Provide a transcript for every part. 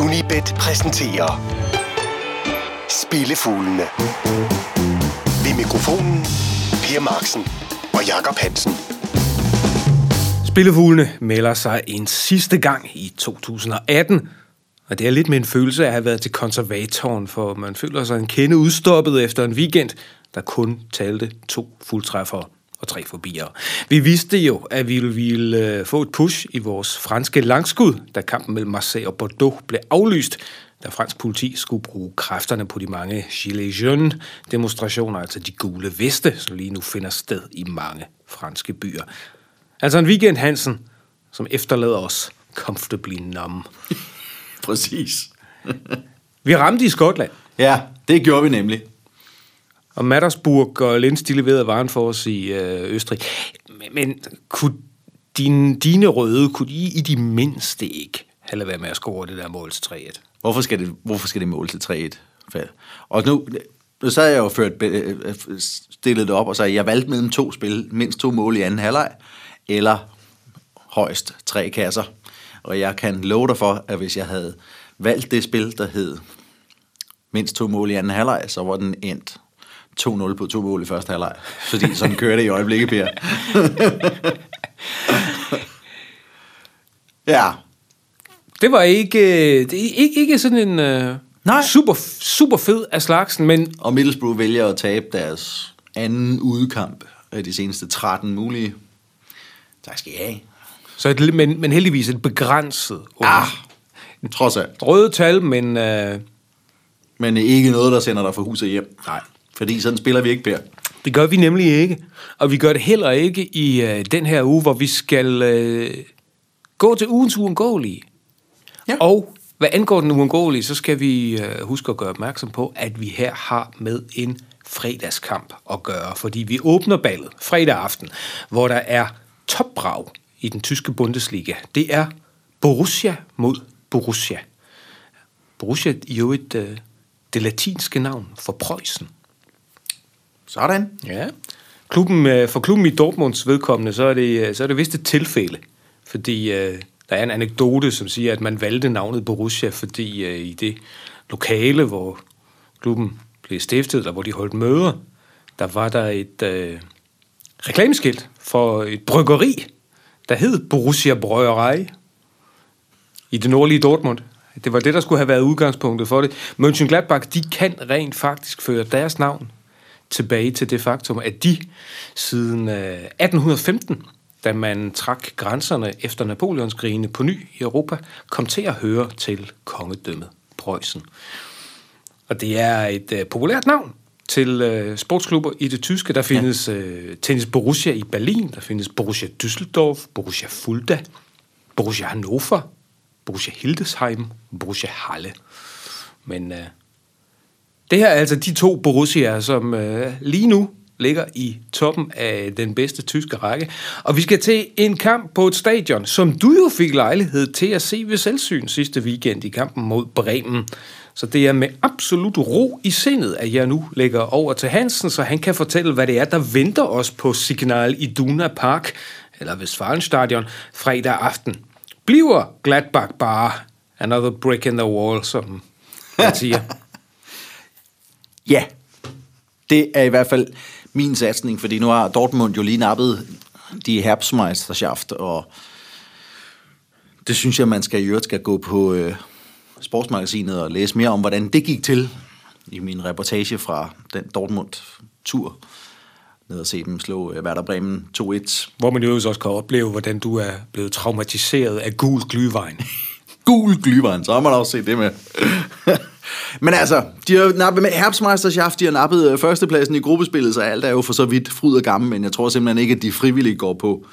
Unibet præsenterer Spillefuglene. Ved mikrofonen Per Marksen og Jakob Hansen. Spillefuglene melder sig en sidste gang i 2018, og det er lidt med en følelse af at have været til konservatoren, for man føler sig en kende udstoppet efter en weekend, der kun talte to fuldtræffere og tre forbier. Vi vidste jo, at vi ville øh, få et push i vores franske langskud, da kampen mellem Marseille og Bordeaux blev aflyst, da fransk politi skulle bruge kræfterne på de mange Gilets jaunes demonstrationer, altså de gule veste, som lige nu finder sted i mange franske byer. Altså en weekend, Hansen, som efterlader os comfortably numb. Præcis. Vi ramte i Skotland, Ja, det gjorde vi nemlig og Mattersburg og Linz, de leverede varen for os i øh, Østrig. Men, men kunne din, dine røde, kunne de i de mindste ikke have lavet være med at score det der mål til 3-1? Hvorfor skal det, hvorfor skal det mål til 3-1? Og nu, nu så jeg jo ført, øh, øh, stillet det op, og så jeg valgte mellem to spil, mindst to mål i anden halvleg, eller højst tre kasser. Og jeg kan love dig for, at hvis jeg havde valgt det spil, der hed mindst to mål i anden halvleg, så var den endt 2-0 på to mål i første halvleg. Fordi sådan kører det i øjeblikket, Per. ja, Det var ikke, øh, det er ikke, ikke sådan en øh, Nej. super, super fed af slagsen, men Og Middlesbrough vælger at tabe deres anden udekamp af de seneste 13 mulige. Tak skal I have. Så et, men, men heldigvis et begrænset. Ah, trods alt. Røde tal, men øh, Men ikke noget, der sender dig fra hus og hjem. Nej. Fordi sådan spiller vi ikke, Per. det gør vi nemlig ikke. Og vi gør det heller ikke i øh, den her uge, hvor vi skal øh, gå til ugens uundgåelige. Ja. Og hvad angår den uundgåelige, så skal vi øh, huske at gøre opmærksom på, at vi her har med en fredagskamp at gøre. Fordi vi åbner ballet fredag aften, hvor der er topbrag i den tyske Bundesliga. Det er Borussia mod Borussia. Borussia er jo et, øh, det latinske navn for Preussen. Sådan. Ja. Klubben, øh, for klubben i Dortmunds vedkommende, så er det, øh, så er det vist et tilfælde. Fordi øh, der er en anekdote, som siger, at man valgte navnet Borussia, fordi øh, i det lokale, hvor klubben blev stiftet, eller hvor de holdt møder, der var der et øh, reklameskilt for et bryggeri, der hed Borussia Brøgerei i det nordlige Dortmund. Det var det, der skulle have været udgangspunktet for det. Mönchengladbach, de kan rent faktisk føre deres navn tilbage til det faktum, at de siden øh, 1815, da man trak grænserne efter Napoleonskrigene på ny i Europa, kom til at høre til kongedømmet Preussen. Og det er et øh, populært navn til øh, sportsklubber i det tyske. Der findes øh, Tennis Borussia i Berlin, der findes Borussia Düsseldorf, Borussia Fulda, Borussia Hannover, Borussia Hildesheim, Borussia Halle. Men øh, det her er altså de to Borussiaer, som øh, lige nu ligger i toppen af den bedste tyske række. Og vi skal til en kamp på et stadion, som du jo fik lejlighed til at se ved selvsyn sidste weekend i kampen mod Bremen. Så det er med absolut ro i sindet, at jeg nu lægger over til Hansen, så han kan fortælle, hvad det er, der venter os på Signal Iduna Park, eller Vestfalenstadion, fredag aften. Bliver Gladbach bare another brick in the wall, som man siger? Ja, det er i hvert fald min satsning, fordi nu har Dortmund jo lige nappet de Herbstmeisterschaft, og det synes jeg, man skal i øvrigt skal gå på øh, sportsmagasinet og læse mere om, hvordan det gik til i min reportage fra den Dortmund-tur. Ned og se dem slå øh, Werder Bremen 2-1. Hvor man jo også kan opleve, hvordan du er blevet traumatiseret af gul glyvejen. Gul glyveren, så har man også set det med. Men altså, de har nappet med Herbstmeisterschaft, de har nappet øh, førstepladsen i gruppespillet, så alt er jo for så vidt fryd og gammel, men jeg tror simpelthen ikke, at de frivilligt går på,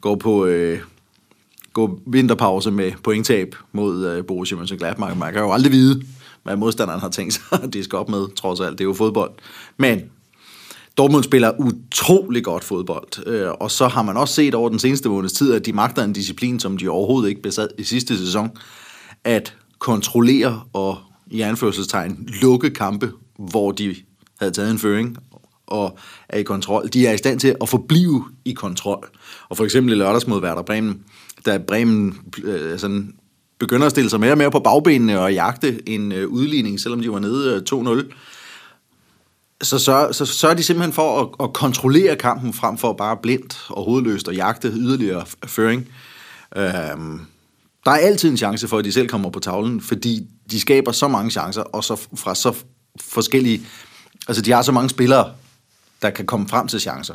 går på øh, går vinterpause med pointtab mod øh, Borussia Mönchengladbach. Man kan jo aldrig vide, hvad modstanderen har tænkt sig, at de skal op med, trods alt. Det er jo fodbold. Men Dortmund spiller utrolig godt fodbold, øh, og så har man også set over den seneste måneds tid, at de magter en disciplin, som de overhovedet ikke besad i sidste sæson, at kontrollere og i anførselstegn lukke kampe, hvor de havde taget en føring og er i kontrol. De er i stand til at forblive i kontrol. Og for eksempel i lørdags mod Werder Bremen, da Bremen øh, sådan begynder at stille sig mere og mere på bagbenene og jagte en øh, udligning, selvom de var nede øh, 2-0, så sørger så, så er de simpelthen for at, at kontrollere kampen frem for bare blindt og hovedløst og jagte yderligere føring. Øhm, der er altid en chance for, at de selv kommer på tavlen, fordi de skaber så mange chancer, og så fra så forskellige... Altså, de har så mange spillere, der kan komme frem til chancer.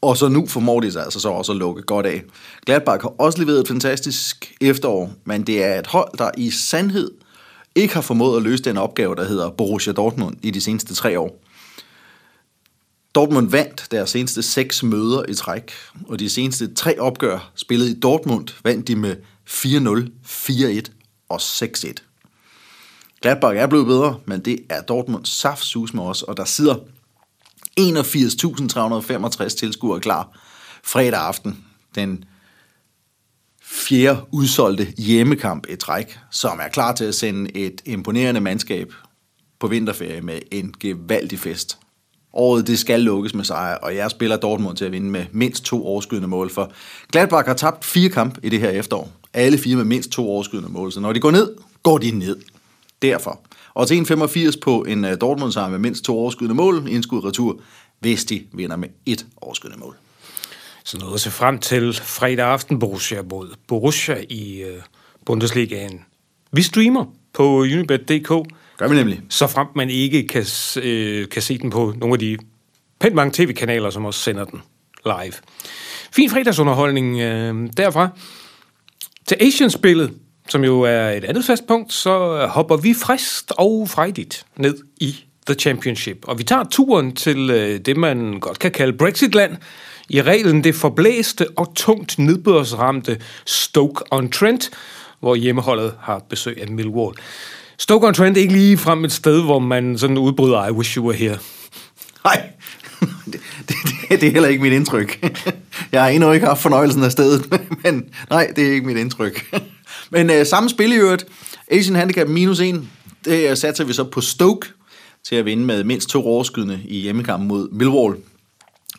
Og så nu formår de sig altså så også at lukke godt af. Gladbach har også leveret et fantastisk efterår, men det er et hold, der i sandhed ikke har formået at løse den opgave, der hedder Borussia Dortmund i de seneste tre år. Dortmund vandt deres seneste seks møder i træk, og de seneste tre opgør spillet i Dortmund vandt de med 4-0, 4-1 og 6-1. Gladbach er blevet bedre, men det er Dortmund saftsus med os, og der sidder 81.365 tilskuere klar fredag aften, den fjerde udsolgte hjemmekamp i træk, som er klar til at sende et imponerende mandskab på vinterferie med en gevaldig fest. Året det skal lukkes med sejr, og jeg spiller Dortmund til at vinde med mindst to overskydende mål, for Gladbach har tabt fire kamp i det her efterår. Alle fire med mindst to overskydende mål, så når de går ned, går de ned. Derfor. Og til 1,85 på en øh, Dortmund sejr med mindst to overskydende mål, indskud retur, hvis de vinder med et overskydende mål. Så noget at se frem til fredag aften Borussia mod Borussia i uh, Bundesligaen. Vi streamer på unibet.dk. Gør vi nemlig. Så frem man ikke kan, øh, kan se den på nogle af de pænt mange tv-kanaler, som også sender den live. Fin fredagsunderholdning øh, derfra. Til Asian-spillet, som jo er et andet fast punkt, så hopper vi frist og frejdigt ned i The Championship. Og vi tager turen til øh, det, man godt kan kalde Brexitland. I reglen det forblæste og tungt nedbørsramte Stoke-on-Trent, hvor hjemmeholdet har besøg af Millwall. Stoke-on-Trent er ikke lige frem et sted, hvor man sådan udbryder, I wish you were here. Nej, det, det, det, det er heller ikke mit indtryk. Jeg har endnu ikke haft fornøjelsen af stedet, men nej, det er ikke mit indtryk. Men øh, samme spil i øvrigt, Asian Handicap minus 1, det øh, satser vi så på Stoke til at vinde med mindst to overskydende i hjemmekampen mod Millwall.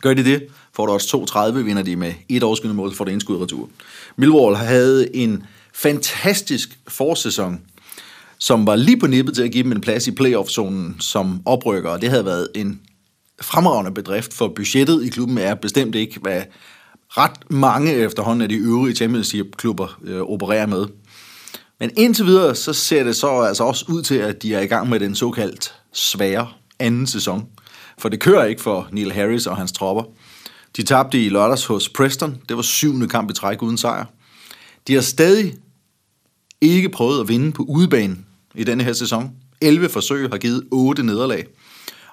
Gør de det, får du også 2-30, vinder de med et overskydende mål, får det indskud retur. Millwall havde en fantastisk forsæson, som var lige på nippet til at give dem en plads i playoff-zonen som oprykker, og det havde været en fremragende bedrift, for budgettet i klubben er bestemt ikke, hvad ret mange efterhånden af de øvrige championship-klubber øh, opererer med. Men indtil videre, så ser det så altså også ud til, at de er i gang med den såkaldt svære anden sæson. For det kører ikke for Neil Harris og hans tropper. De tabte i lørdags hos Preston. Det var syvende kamp i træk uden sejr. De har stadig ikke prøvet at vinde på udebane i denne her sæson. 11 forsøg har givet 8 nederlag.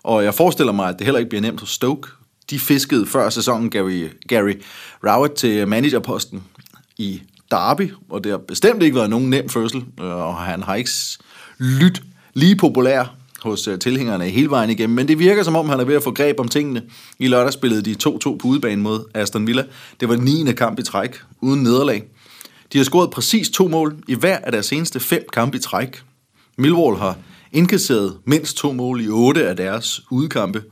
Og jeg forestiller mig, at det heller ikke bliver nemt hos Stoke. De fiskede før sæsonen Gary, Gary Rowett til managerposten i Derby, og det har bestemt ikke været nogen nem fødsel, øh, og han har ikke lyttet lige populær hos øh, tilhængerne hele vejen igennem, men det virker som om, han er ved at få greb om tingene. I lørdag spillede de 2-2 på udebane mod Aston Villa. Det var 9. kamp i træk, uden nederlag. De har scoret præcis to mål i hver af deres seneste fem kampe i træk. Millwall har indkasseret mindst to mål i otte af deres udkampe.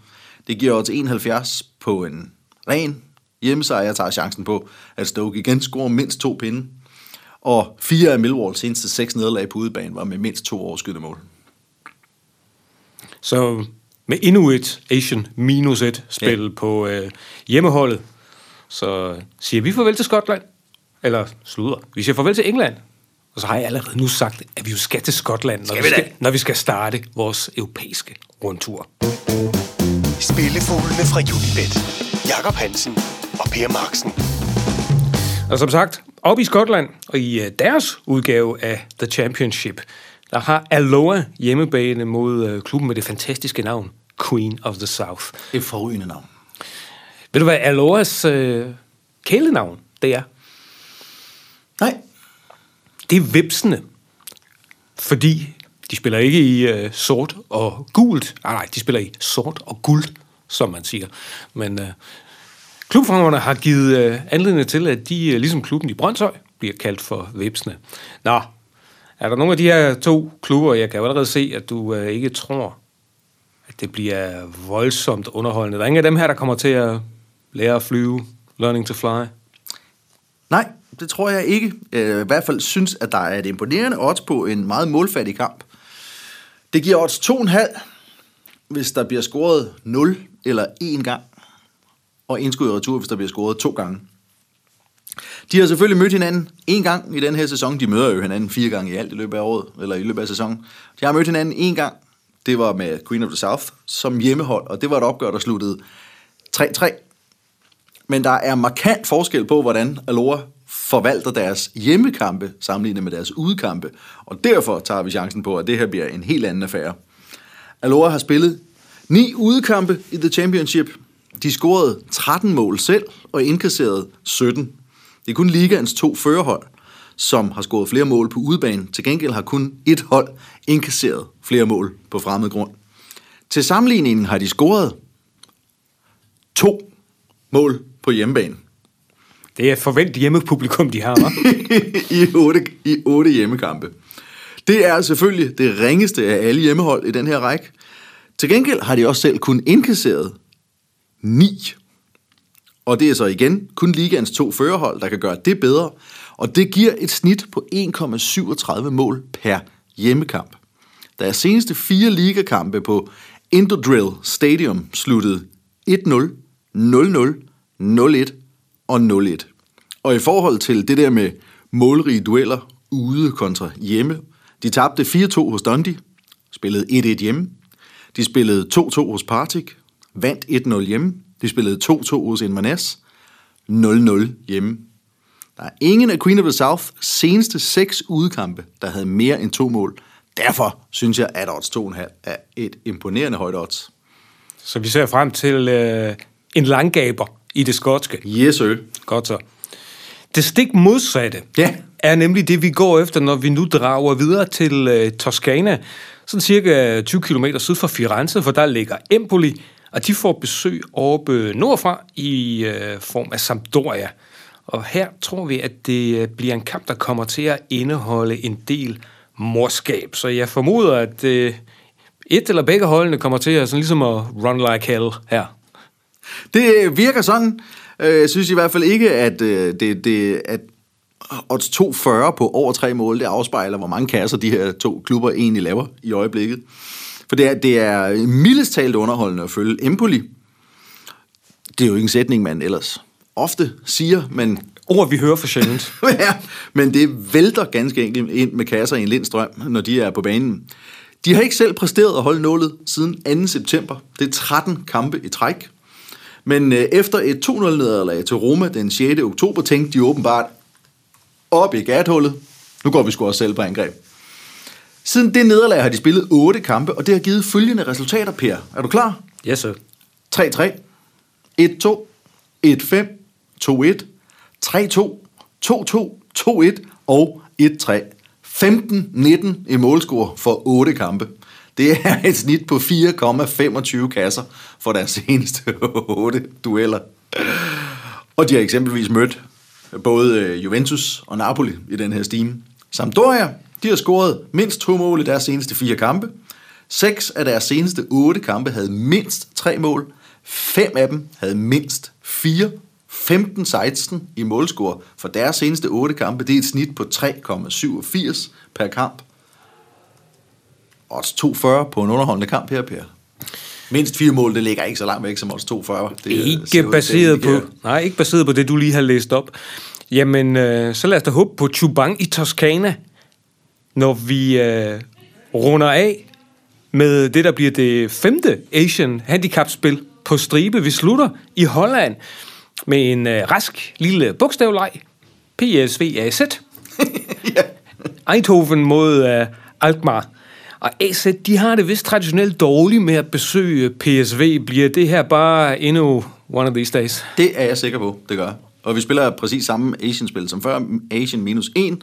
Det giver odds 71 på en ren hjemmesejr. Jeg tager chancen på, at Stoke igen scorer mindst to pinde. Og fire af Millwalls seneste seks nederlag på udebane var med mindst to overskydende mål. Så med endnu et Asian minus et spil ja. på øh, hjemmeholdet, så siger vi farvel til Skotland. Eller slutter. Vi siger farvel til England. Og så har jeg allerede nu sagt, at vi jo skal til Skotland, når, Skal vi vi skal, når vi skal starte vores europæiske rundtur. Spillefuglene fra Unibet. Jakob Hansen og Per Marksen. Og som sagt, op i Skotland, og i øh, deres udgave af The Championship, der har Aloha hjemmebane mod øh, klubben med det fantastiske navn, Queen of the South. Et forrygende navn. Ved du hvad Aloas øh, kælenavn det er? Nej. Det er vipsene. Fordi de spiller ikke i øh, sort og gult. Nej, nej, de spiller i sort og guld, som man siger. Men øh, klubfremmerne har givet øh, anledning til, at de, øh, ligesom klubben i Brøndshøj, bliver kaldt for vipsene. Nå, er der nogle af de her to klubber, jeg kan jo allerede se, at du øh, ikke tror, at det bliver voldsomt underholdende. Der er ingen af dem her, der kommer til at lære at flyve, learning to fly. Nej, det tror jeg ikke. Øh, I hvert fald synes, at der er et imponerende odds på en meget målfattig kamp. Det giver odds 2,5, hvis der bliver scoret 0 eller 1 gang, og indskud i retur, hvis der bliver scoret to gange. De har selvfølgelig mødt hinanden en gang i den her sæson. De møder jo hinanden fire gange i alt i løbet af året, eller i løbet af sæsonen. De har mødt hinanden en gang. Det var med Queen of the South som hjemmehold, og det var et opgør, der sluttede 3-3. Men der er markant forskel på, hvordan Alora forvalter deres hjemmekampe sammenlignet med deres udekampe. Og derfor tager vi chancen på, at det her bliver en helt anden affære. Alora har spillet ni udekampe i The Championship. De scorede 13 mål selv og indkasserede 17. Det er kun ligaens to førerhold, som har scoret flere mål på udebane. Til gengæld har kun et hold indkasseret flere mål på fremmed grund. Til sammenligningen har de scoret to mål på hjemmebane. Det er et forventet hjemmepublikum, de har, hva'? I otte, I otte hjemmekampe. Det er selvfølgelig det ringeste af alle hjemmehold i den her række. Til gengæld har de også selv kun indkasseret 9. Og det er så igen kun ligaens to førerhold, der kan gøre det bedre. Og det giver et snit på 1,37 mål per hjemmekamp. Der er seneste fire ligakampe på Indodrill Stadium sluttet 1-0, 0-0, 0-1 og 0-1. Og i forhold til det der med målrige dueller ude kontra hjemme, de tabte 4-2 hos Dundee, spillede 1-1 hjemme. De spillede 2-2 hos Partick, vandt 1-0 hjemme. De spillede 2-2 hos Inverness, 0-0 hjemme. Der er ingen af Queen of the South seneste seks udkampe, der havde mere end to mål. Derfor synes jeg, at odds 2,5 er et imponerende højt odds. Så vi ser frem til øh, en langgaber i det skotske. Yes, sir. Godt så. Det stik modsatte Ja. er nemlig det, vi går efter, når vi nu drager videre til øh, Toskana, sådan cirka 20 km syd for Firenze, for der ligger Empoli, og de får besøg oppe nordfra i øh, form af Sampdoria. Og her tror vi, at det øh, bliver en kamp, der kommer til at indeholde en del morskab. Så jeg formoder, at øh, et eller begge holdene kommer til at, sådan ligesom at run like hell her. Det virker sådan. Øh, Jeg synes i hvert fald ikke, at, øh, det, det, at odds 240 på over tre mål, det afspejler, hvor mange kasser de her to klubber egentlig laver i øjeblikket. For det er, det er mildest talt underholdende at følge Empoli. Det er jo ikke en sætning, man ellers ofte siger, men Ord, vi hører for sjældent. ja, men det vælter ganske enkelt ind med kasser i en lindstrøm, når de er på banen. De har ikke selv præsteret at holde nålet siden 2. september. Det er 13 kampe i træk. Men øh, efter et 2-0-nederlag til Roma den 6. oktober, tænkte de åbenbart op i gathullet. Nu går vi sgu også selv på angreb. Siden det nederlag har de spillet 8 kampe, og det har givet følgende resultater, Per. Er du klar? Yes, sir. 3-3, 1-2, 1-5, 2-1, 3-2, 2-2, 2-1 og 1-3. 15-19 i målscore for 8 kampe. Det er et snit på 4,25 kasser for deres seneste 8 dueller. Og de har eksempelvis mødt øh, både øh, Juventus og Napoli i den her stime. Sampdoria, de har scoret mindst to mål i deres seneste fire kampe. Seks af deres seneste otte kampe havde mindst tre mål. Fem af dem havde mindst fire. 15-16 i målscore for deres seneste otte kampe. Det er et snit på 3,87 per kamp. Odds 240 på en underholdende kamp her, Per. Mindst fire mål, det ligger ikke så langt væk som odds 240. Det ud Ikke baseret at på, nej, ikke baseret på det, du lige har læst op. Jamen, øh, så lad os da håbe på Chubang i Toskana, når vi øh, runder af med det, der bliver det femte Asian Handicap-spil på stribe. Vi slutter i Holland med en øh, rask lille bogstavleg. PSV AZ. Eindhoven mod øh, Alkmaar. Og AZ, de har det vist traditionelt dårligt med at besøge PSV. Bliver det her bare endnu one of these days? Det er jeg sikker på, det gør. Og vi spiller præcis samme Asian-spil som før. Asian minus 1.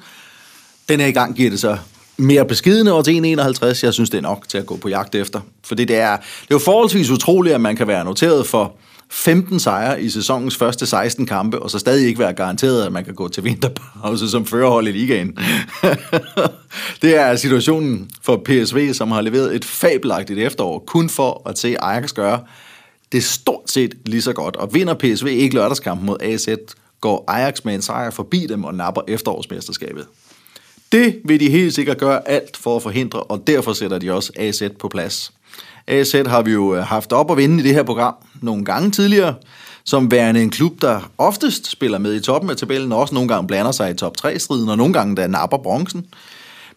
Den her gang giver det så mere beskidende over til 1,51. Jeg synes, det er nok til at gå på jagt efter. For det er, det er jo forholdsvis utroligt, at man kan være noteret for 15 sejre i sæsonens første 16 kampe, og så stadig ikke være garanteret, at man kan gå til vinterpause som førerhold i ligaen. det er situationen for PSV, som har leveret et fabelagtigt efterår, kun for at se Ajax gøre det stort set lige så godt. Og vinder PSV ikke lørdagskampen mod AZ, går Ajax med en sejr forbi dem og napper efterårsmesterskabet. Det vil de helt sikkert gøre alt for at forhindre, og derfor sætter de også AZ på plads. AZ har vi jo øh, haft op og vinde i det her program nogle gange tidligere, som værende en klub, der oftest spiller med i toppen af tabellen, og også nogle gange blander sig i top 3-striden, og nogle gange der napper bronzen.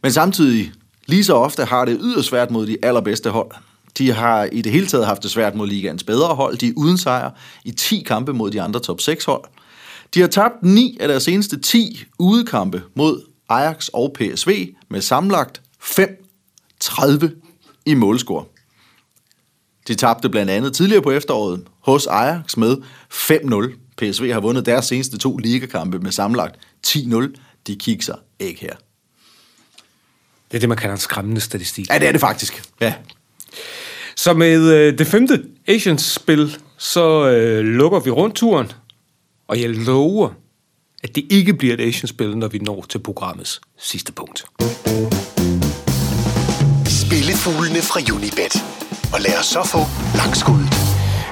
Men samtidig, lige så ofte, har det yderst svært mod de allerbedste hold. De har i det hele taget haft det svært mod ligaens bedre hold. De er uden sejr i 10 kampe mod de andre top 6 hold. De har tabt 9 af deres seneste 10 udekampe mod Ajax og PSV med samlet 5-30 i målscore. De tabte blandt andet tidligere på efteråret hos Ajax med 5-0. PSV har vundet deres seneste to ligakampe med sammenlagt 10-0. De kigger ikke her. Det er det, man kalder en skræmmende statistik. Ja, det er det faktisk. Ja. Så med øh, det femte Asians-spil, så øh, lukker vi rundturen, og jeg lover, at det ikke bliver et Asians-spil, når vi når til programmets sidste punkt. Spillefuglene fra Unibet. Og lad os så få langskuddet.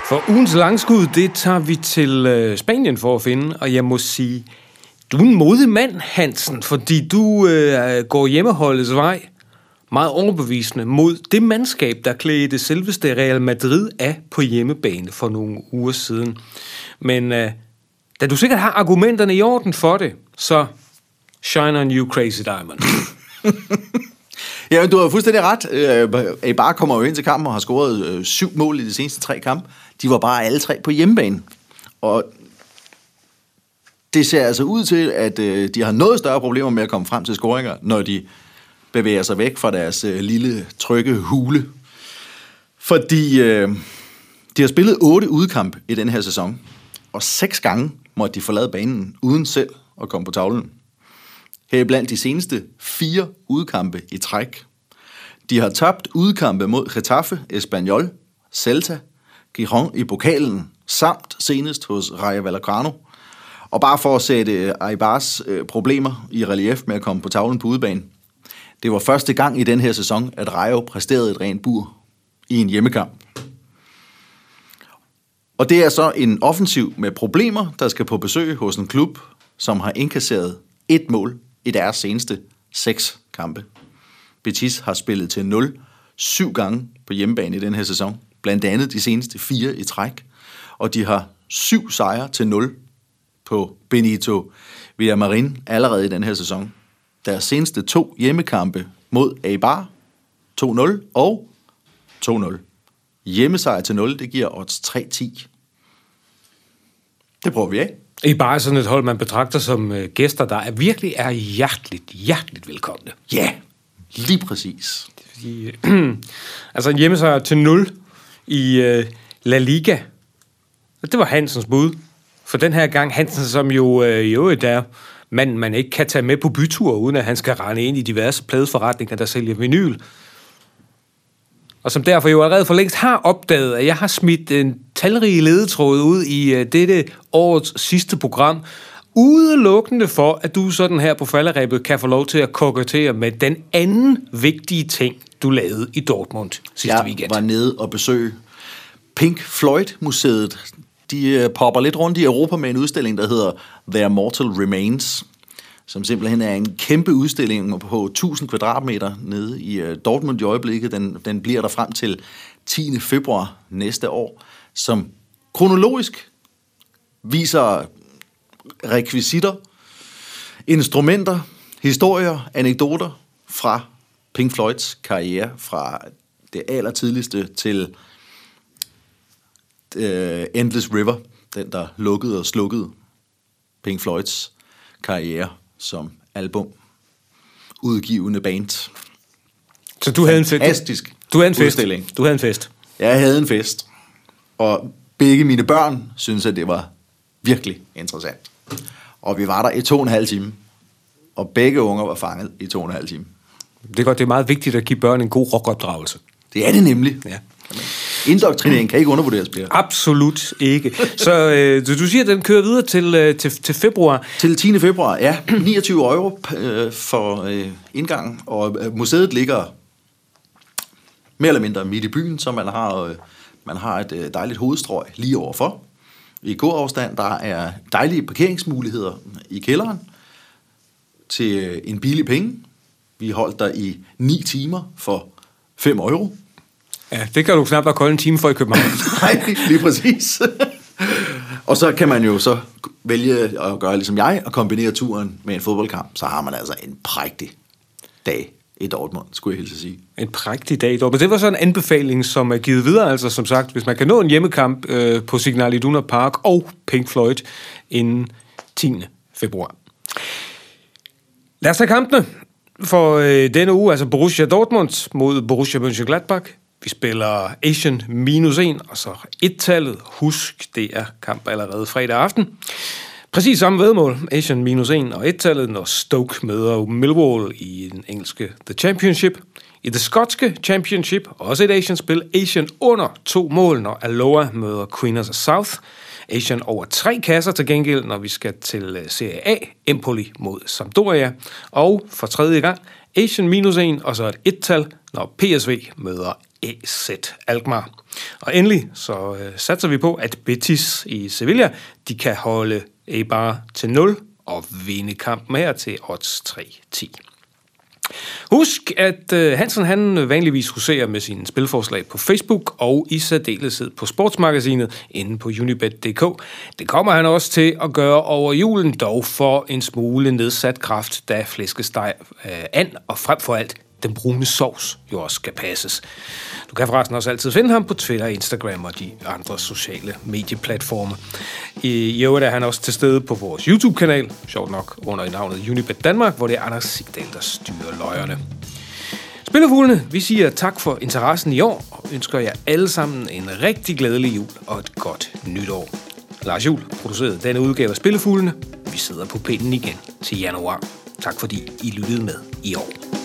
For ugens langskud, det tager vi til øh, Spanien for at finde, og jeg må sige, du er en modig mand, Hansen, fordi du øh, går hjemmeholdets vej meget overbevisende mod det mandskab, der klædte selveste Real Madrid af på hjemmebane for nogle uger siden. Men øh, da du sikkert har argumenterne i orden for det, så shine on you crazy diamond. Ja, du har fuldstændig ret. Øh, Eibar kommer jo ind til kampen og har scoret øh, syv mål i de seneste tre kampe. De var bare alle tre på hjemmebane. Og det ser altså ud til, at øh, de har noget større problemer med at komme frem til scoringer, når de bevæger sig væk fra deres øh, lille, trygge hule. Fordi øh, de har spillet otte udkamp i den her sæson, og seks gange måtte de forlade banen uden selv at komme på tavlen. Øh, heriblandt de seneste fire udkampe i træk. De har tabt udkampe mod Getafe, Espanyol, Celta, Giron i pokalen, samt senest hos Rayo Vallecano. Og bare for at sætte øh, Aibars øh, problemer i relief med at komme på tavlen på udebane. Det var første gang i den her sæson, at Rayo præsterede et rent bur i en hjemmekamp. Og det er så en offensiv med problemer, der skal på besøg hos en klub, som har indkasseret et mål i deres seneste seks kampe. Betis har spillet til 0 syv gange på hjemmebane i den her sæson, blandt andet de seneste fire i træk, og de har syv sejre til 0 på Benito Villamarin allerede i den her sæson. Deres seneste to hjemmekampe mod Eibar 2-0 og 2-0. Hjemmesejr til 0, det giver odds 3-10. Det prøver vi af. I bare sådan et hold, man betragter som øh, gæster, der er virkelig er hjerteligt, hjerteligt velkomne. Ja, lige præcis. Fordi, øh, altså en hjemmesejr til 0 i øh, La Liga. Det var Hansens bud. For den her gang, Hansen som jo øh, i øvrigt er mand, man ikke kan tage med på bytur, uden at han skal rende ind i diverse pladeforretninger, der sælger vinyl. Og som derfor jo allerede for længst har opdaget, at jeg har smidt en talrig ledetråd ud i øh, dette årets sidste program, udelukkende for, at du sådan her på falderæbet kan få lov til at kokettere med den anden vigtige ting, du lavede i Dortmund sidste jeg weekend. var nede og besøge Pink Floyd-museet. De øh, popper lidt rundt i Europa med en udstilling, der hedder Their Mortal Remains, som simpelthen er en kæmpe udstilling på 1000 kvadratmeter nede i øh, Dortmund i øjeblikket. Den, den bliver der frem til 10. februar næste år, som kronologisk viser rekvisitter, instrumenter, historier, anekdoter fra Pink Floyds karriere fra det allertidligste til uh, Endless River, den der lukkede og slukkede Pink Floyds karriere som album udgivende band. Så du havde en fest. Fantastisk Du havde en fest. Du havde en fest. Jeg havde en fest, og begge mine børn synes at det var virkelig interessant. Og vi var der i to og en halv time, og begge unger var fanget i to og en halv time. Det er godt, det er meget vigtigt at give børn en god rockopdragelse. Det er det nemlig. Ja. Indoktrinering kan ikke undervurderes, Per. Absolut ikke. Så øh, du, siger, at den kører videre til, øh, til, til februar. Til 10. februar, ja. 29 euro øh, for øh, indgang, og øh, museet ligger mere eller mindre midt i byen, så man har, øh, man har et øh, dejligt hovedstrøg lige overfor. i gåafstand. Der er dejlige parkeringsmuligheder i kælderen til en billig penge. Vi holdt der i 9 timer for 5 euro. Ja, det kan du knap nok holde en time for i København. Nej, lige præcis. og så kan man jo så vælge at gøre ligesom jeg, og kombinere turen med en fodboldkamp. Så har man altså en prægtig dag i Dortmund, skulle jeg helt sige. En prægtig dag i Dortmund. Det var så en anbefaling, som er givet videre, altså som sagt, hvis man kan nå en hjemmekamp øh, på Signal Iduna Park og Pink Floyd inden 10. februar. Lad os tage kampene for øh, denne uge, altså Borussia Dortmund mod Borussia Mönchengladbach. Vi spiller Asian minus 1, og så et-tallet. Husk, det er kamp allerede fredag aften. Præcis samme vedmål, Asian minus 1 og et-tallet, når Stoke møder Millwall i den engelske The Championship. I det skotske Championship, også et Asian-spil, Asian under to mål, når Aloha møder Queen of South. Asian over tre kasser til gengæld, når vi skal til øh, Serie A, Empoli mod Sampdoria. Og for tredje gang, Asian minus 1, og så et et-tal, når PSV møder AZ Alkmaar. Og endelig så øh, satser vi på, at Betis i Sevilla, de kan holde Eibar til 0 og vinde kampen her til odds 3-10. Husk, at øh, Hansen han øh, vanligvis huserer med sine spilforslag på Facebook og i særdeleshed på sportsmagasinet inde på unibet.dk. Det kommer han også til at gøre over julen, dog for en smule nedsat kraft, da flæskesteg øh, and og frem for alt den brune sovs jo også skal passes. Du kan forresten også altid finde ham på Twitter, Instagram og de andre sociale medieplatforme. I, øvrigt er han også til stede på vores YouTube-kanal, sjovt nok under navnet Unibet Danmark, hvor det er Anders Sigdal, der styrer løjerne. Spillefuglene, vi siger tak for interessen i år, og ønsker jer alle sammen en rigtig glædelig jul og et godt nytår. Lars Jul producerede denne udgave af Spillefuglene. Vi sidder på pinden igen til januar. Tak fordi I lyttede med i år.